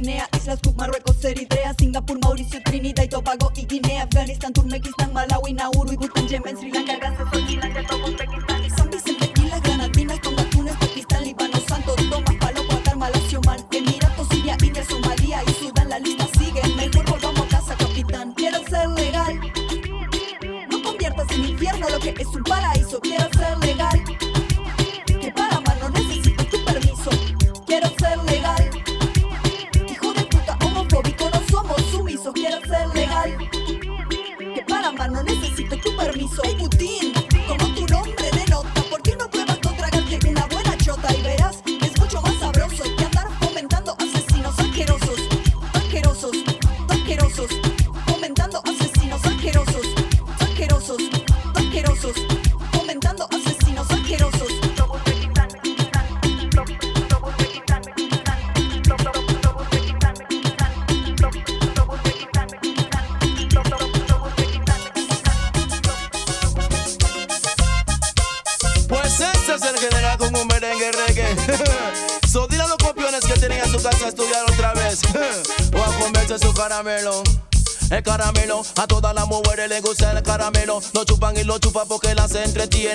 Guinea, Islas Cook, Marruecos, Eritrea, Singapur, Mauricio, Trinidad y Tobago y Guinea, Afganistán, Turmequistán, Malawi, Nauru y Bután, Yemen, Sri Lanka,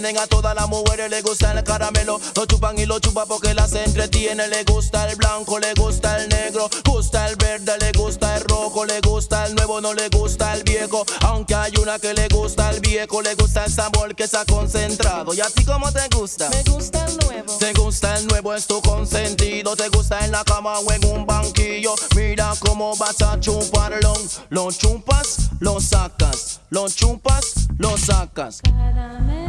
A todas las mujeres les gusta el caramelo. Lo chupan y lo chupan porque las entretienen. Le gusta el blanco, le gusta el negro. Gusta el verde, le gusta el rojo. Le gusta el nuevo, no le gusta el viejo. Aunque hay una que le gusta el viejo. Le gusta el sabor que está concentrado. ¿Y a ti cómo te gusta? Me gusta el nuevo. Te gusta el nuevo, es tu consentido. Te gusta en la cama o en un banquillo. Mira cómo vas a chuparlo. Lo chupas, lo sacas. Lo chupas, lo sacas. Caramelo,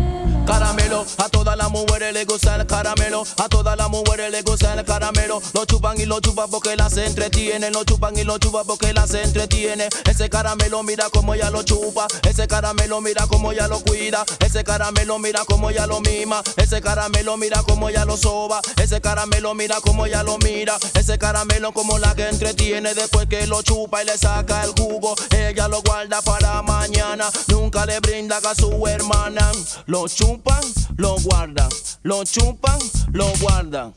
a todas las mujeres les gusta el caramelo. A todas las mujeres les gusta el caramelo. Lo chupan y lo chupan porque las entretienen. Lo chupan y lo chupan porque las entretiene. Ese caramelo, mira cómo ella lo chupa. Ese caramelo, mira cómo ella lo cuida. Ese caramelo, mira cómo ella lo mima. Ese caramelo, mira cómo ella lo soba. Ese caramelo, mira cómo ella lo mira. Ese caramelo, como la que entretiene. Después que lo chupa y le saca el jugo, ella lo guarda para mañana. Nunca le brinda a su hermana. Lo chupan, lo guardan. Lo chupan, lo guardan.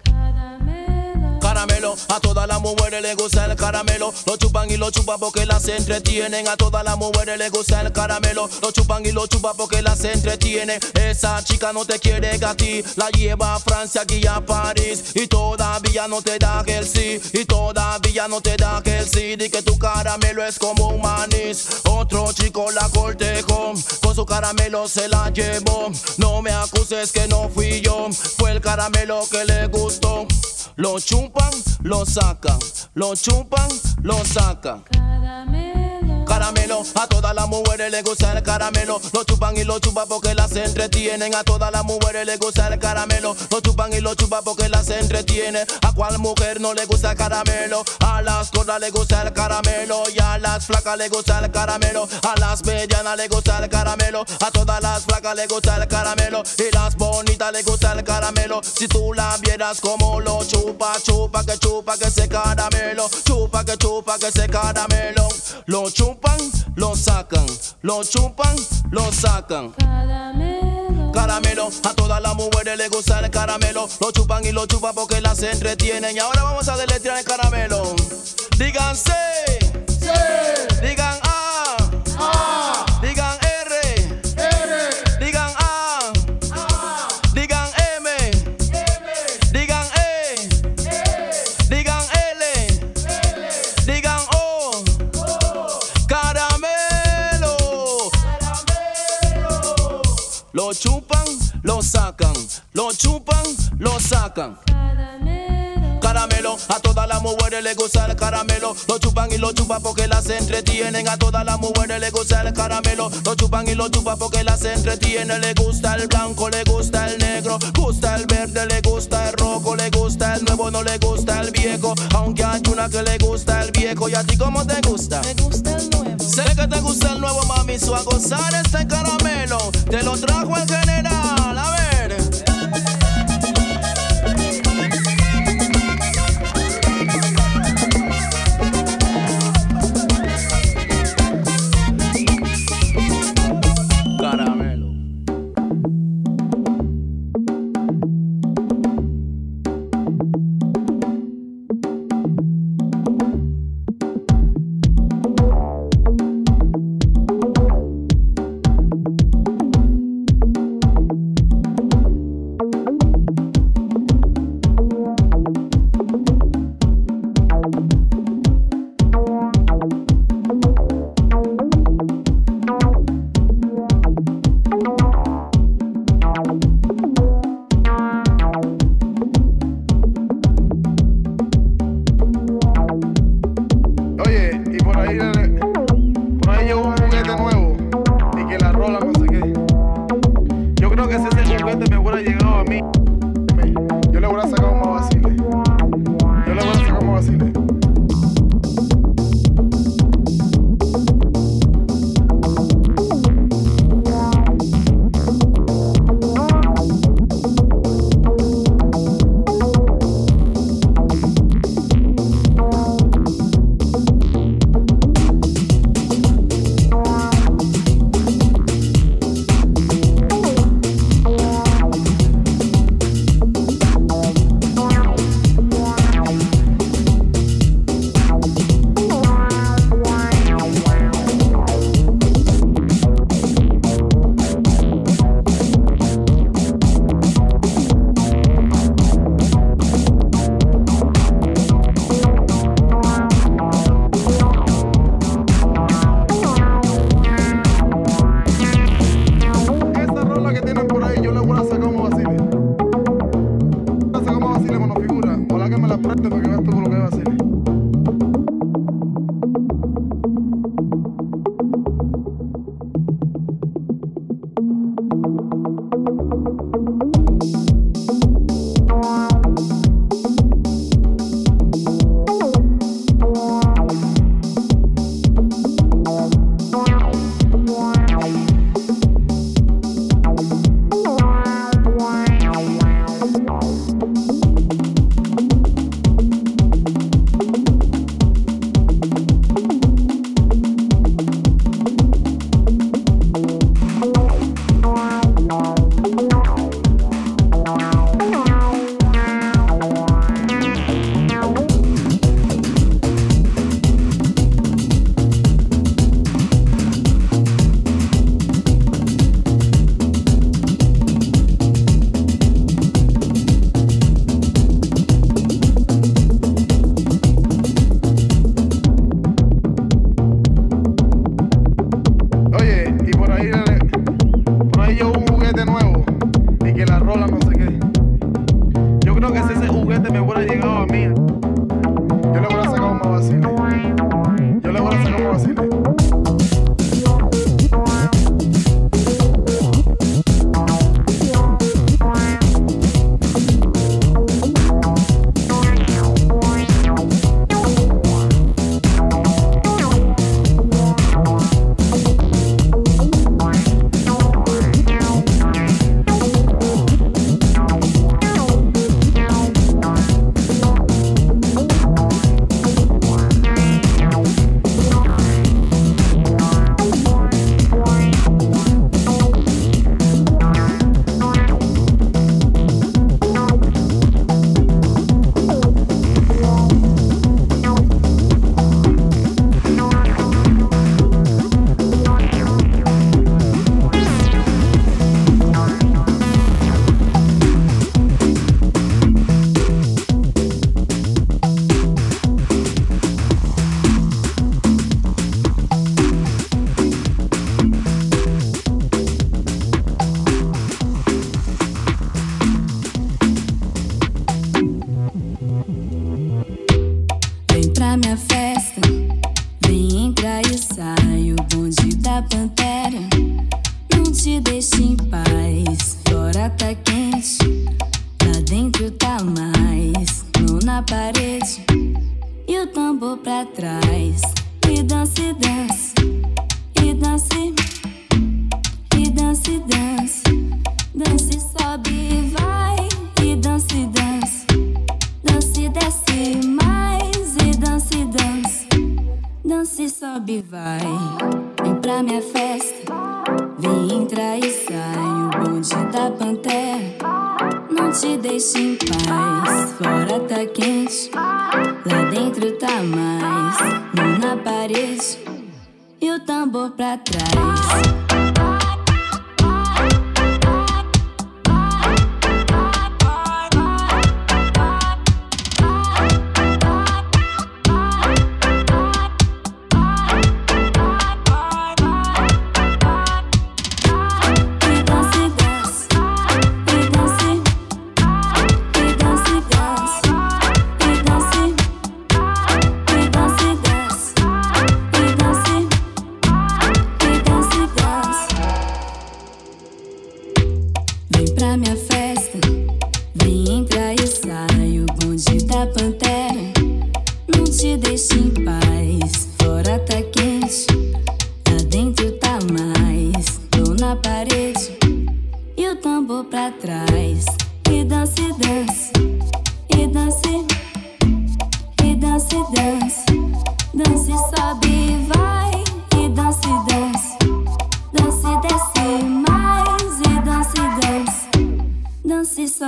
Caramelo, a todas las mujeres les gusta el caramelo. Lo chupan y lo chupan porque las entretienen. A todas las mujeres les gusta el caramelo. Lo chupan y lo chupan porque las entretienen. Esa chica no te quiere a ti. La lleva a Francia, aquí a París. Y todavía no te da el sí. Y todavía no te da el sí. Di que tu caramelo es como un manís. Otro chico la cortejó. Con su caramelo se la llevó. No me acuses que no fui yo. Fue el caramelo que le gustó. Lo chupan, lo sacan. Lo chupan, lo sacan. Caramelo, a todas las mujeres les gusta el caramelo. Lo chupan y lo chupan porque las entretienen. A todas las mujeres les gusta el caramelo. Lo chupan y lo chupan porque las entretienen. A cuál mujer no le gusta el caramelo. A las gordas le gusta el caramelo. Y a las flacas le gusta el caramelo. A las medianas le gusta el caramelo. A todas las flacas le gusta el caramelo. Y las bonitas le gusta el caramelo. Si tú la vieras como lo chupa, chupa, que chupa, que ese caramelo. Chupa, que chupa, que ese caramelo. Lo chupan, lo sacan. Lo chupan, lo sacan. Caramelo, a todas las mujeres les gusta el caramelo. Lo chupan y lo chupan porque las entretienen. Y ahora vamos a deletrear el caramelo. Digan C. Digan caramelo. A todas las mujeres les gusta el caramelo. Lo chupan y lo chupan porque las entretienen. A todas las mujeres les gusta el caramelo. Lo chupan y lo chupan porque las entretienen. Le gusta el blanco, le gusta el negro. Gusta el verde, le gusta el rojo. Le gusta el nuevo, no le gusta el viejo. Aunque hay una que le gusta el viejo. ¿Y a ti cómo te gusta? Me gusta el nuevo. Sé que te gusta el nuevo, mami. Su a gozar este caramelo. Te lo trajo el general.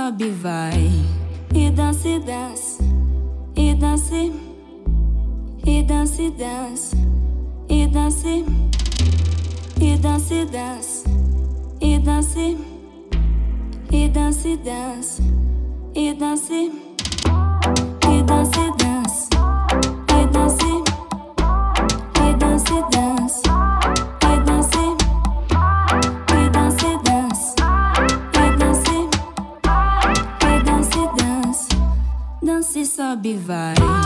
sobe e vai. E dança e dança, e dança, e dança e dança, e dança, e dança e dança, e dança, e dança e dança, e dança, e dança. Bivai.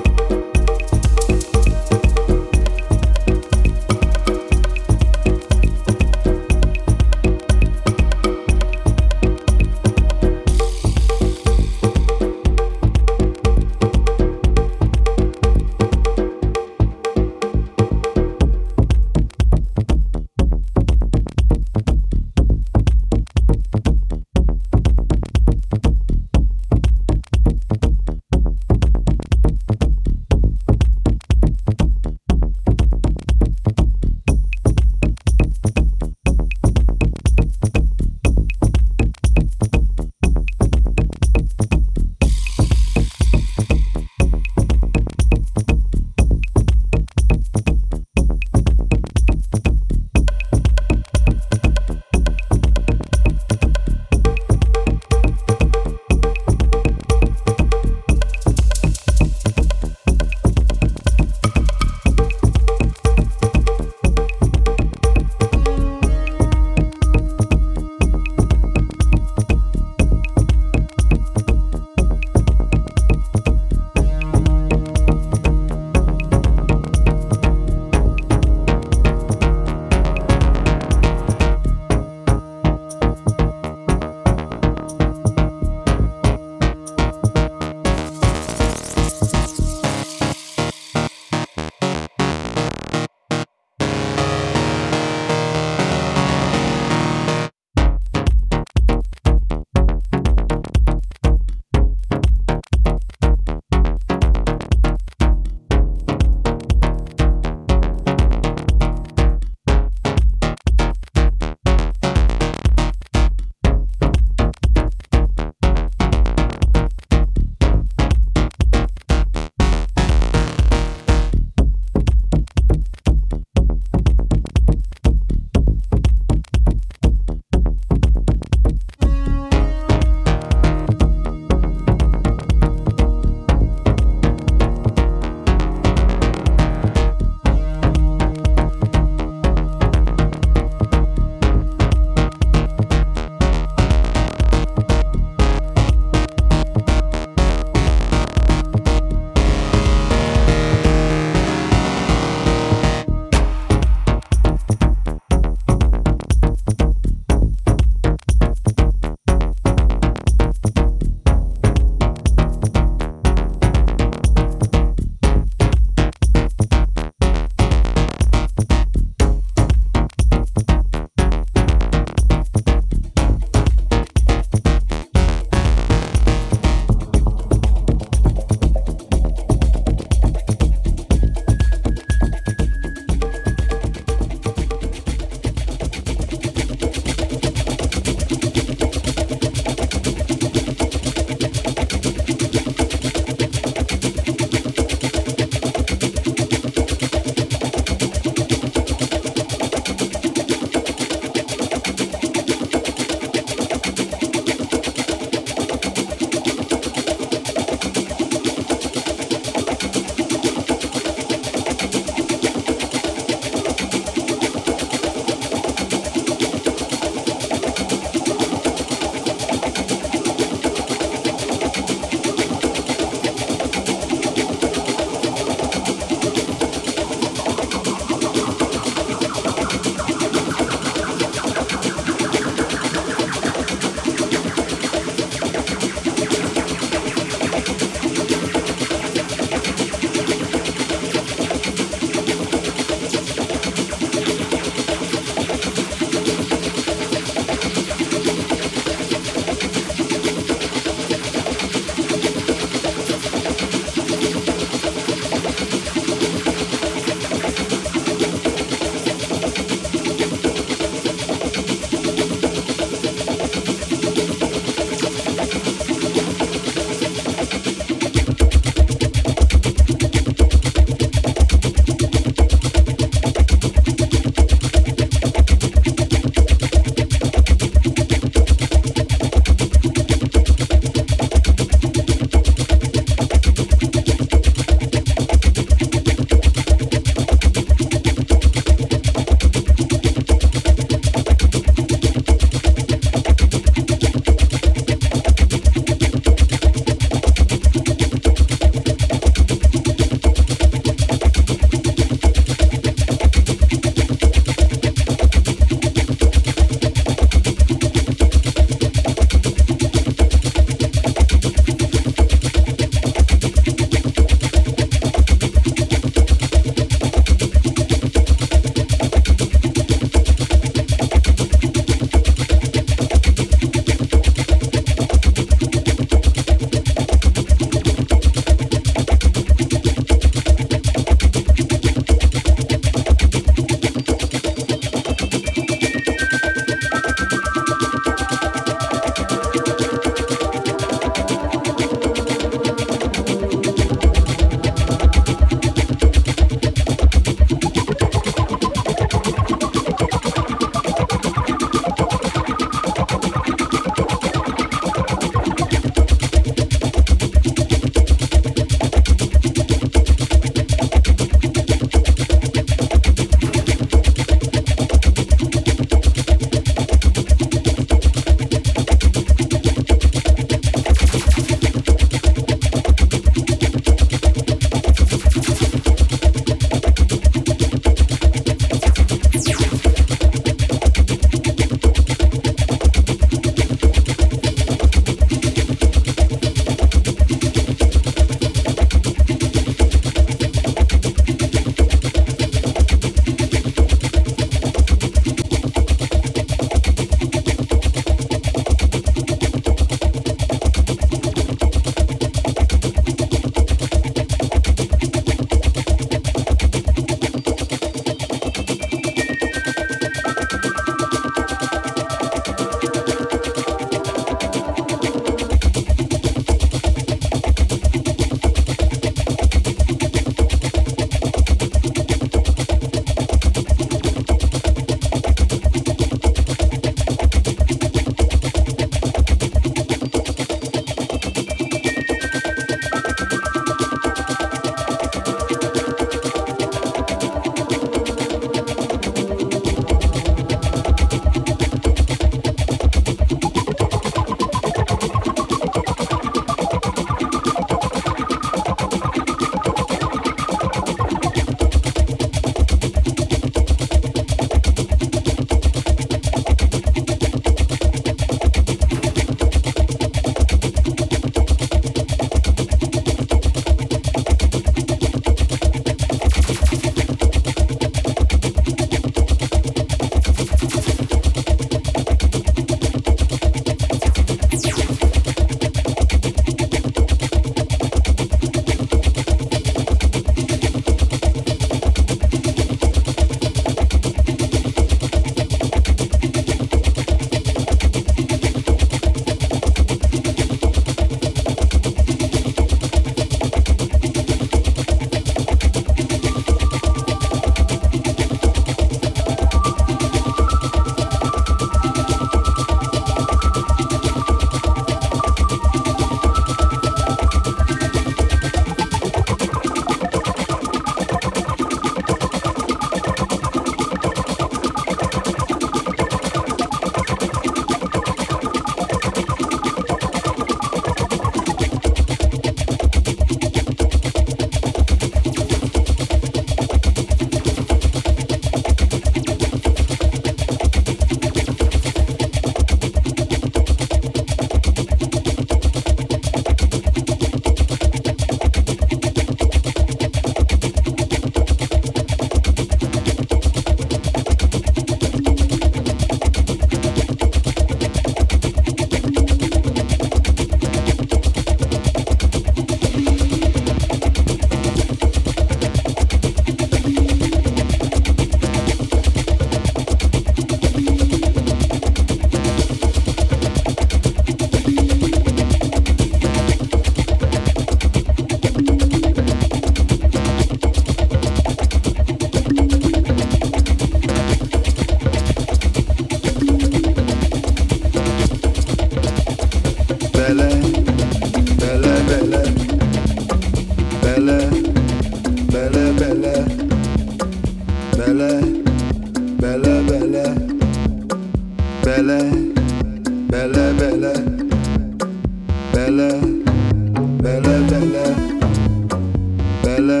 Bella,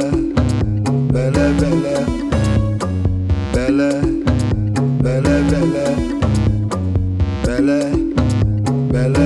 bella, bella, bella, bella, bella, bella.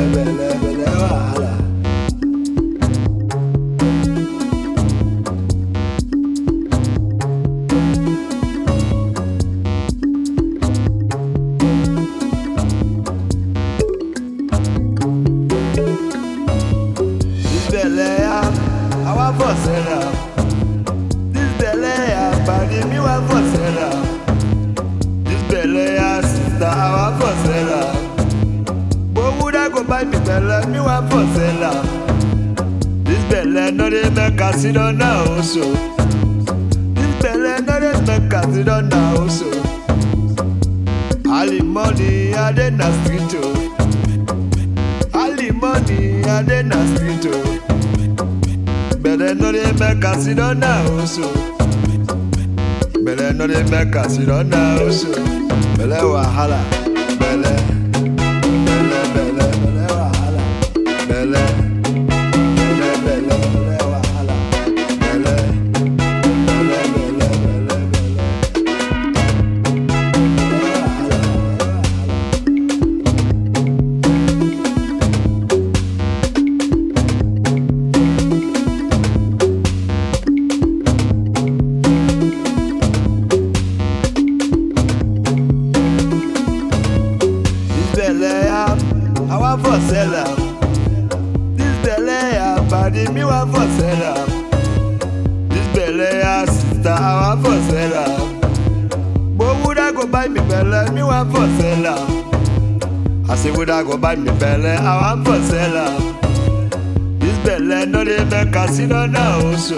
I say would I go buy me belly? I want for sell am. This belly no dey make down now, so.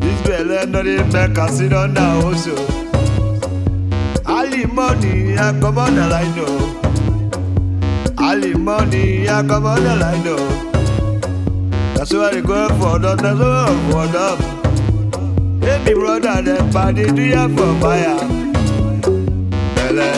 This belly no dey make down now, so. Ali money, I come on the line, no. Ali money, I come on the line, no. That's why I go for the that's why I for them. Hey, me brother, them body do ya for fire. Belle,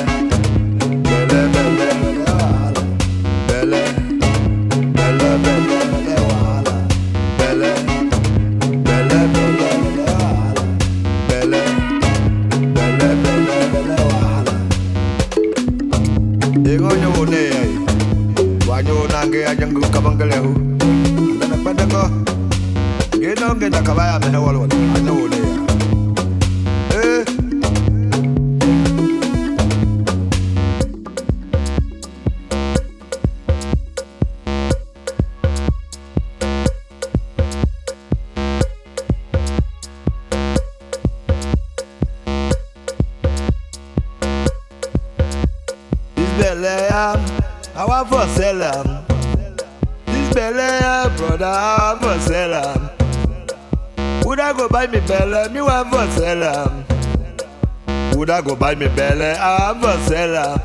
I buy me belly? I want for sell am.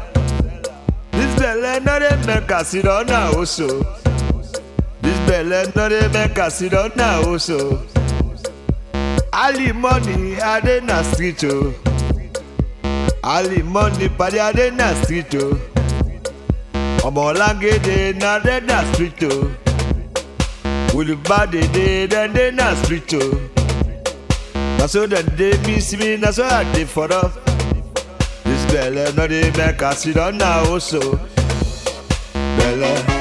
This belly, no dey make us sit down now, also. This belly, no dey make us sit down now, also. Ali money, I dey na street, oh. Ali money padi ade na street o. Ọmọ Lágédé na dé na street o. Olùbádédé dem dey na street o. Na so dem dey miss me, na so I dey for belle no dey make her sit down now so belle.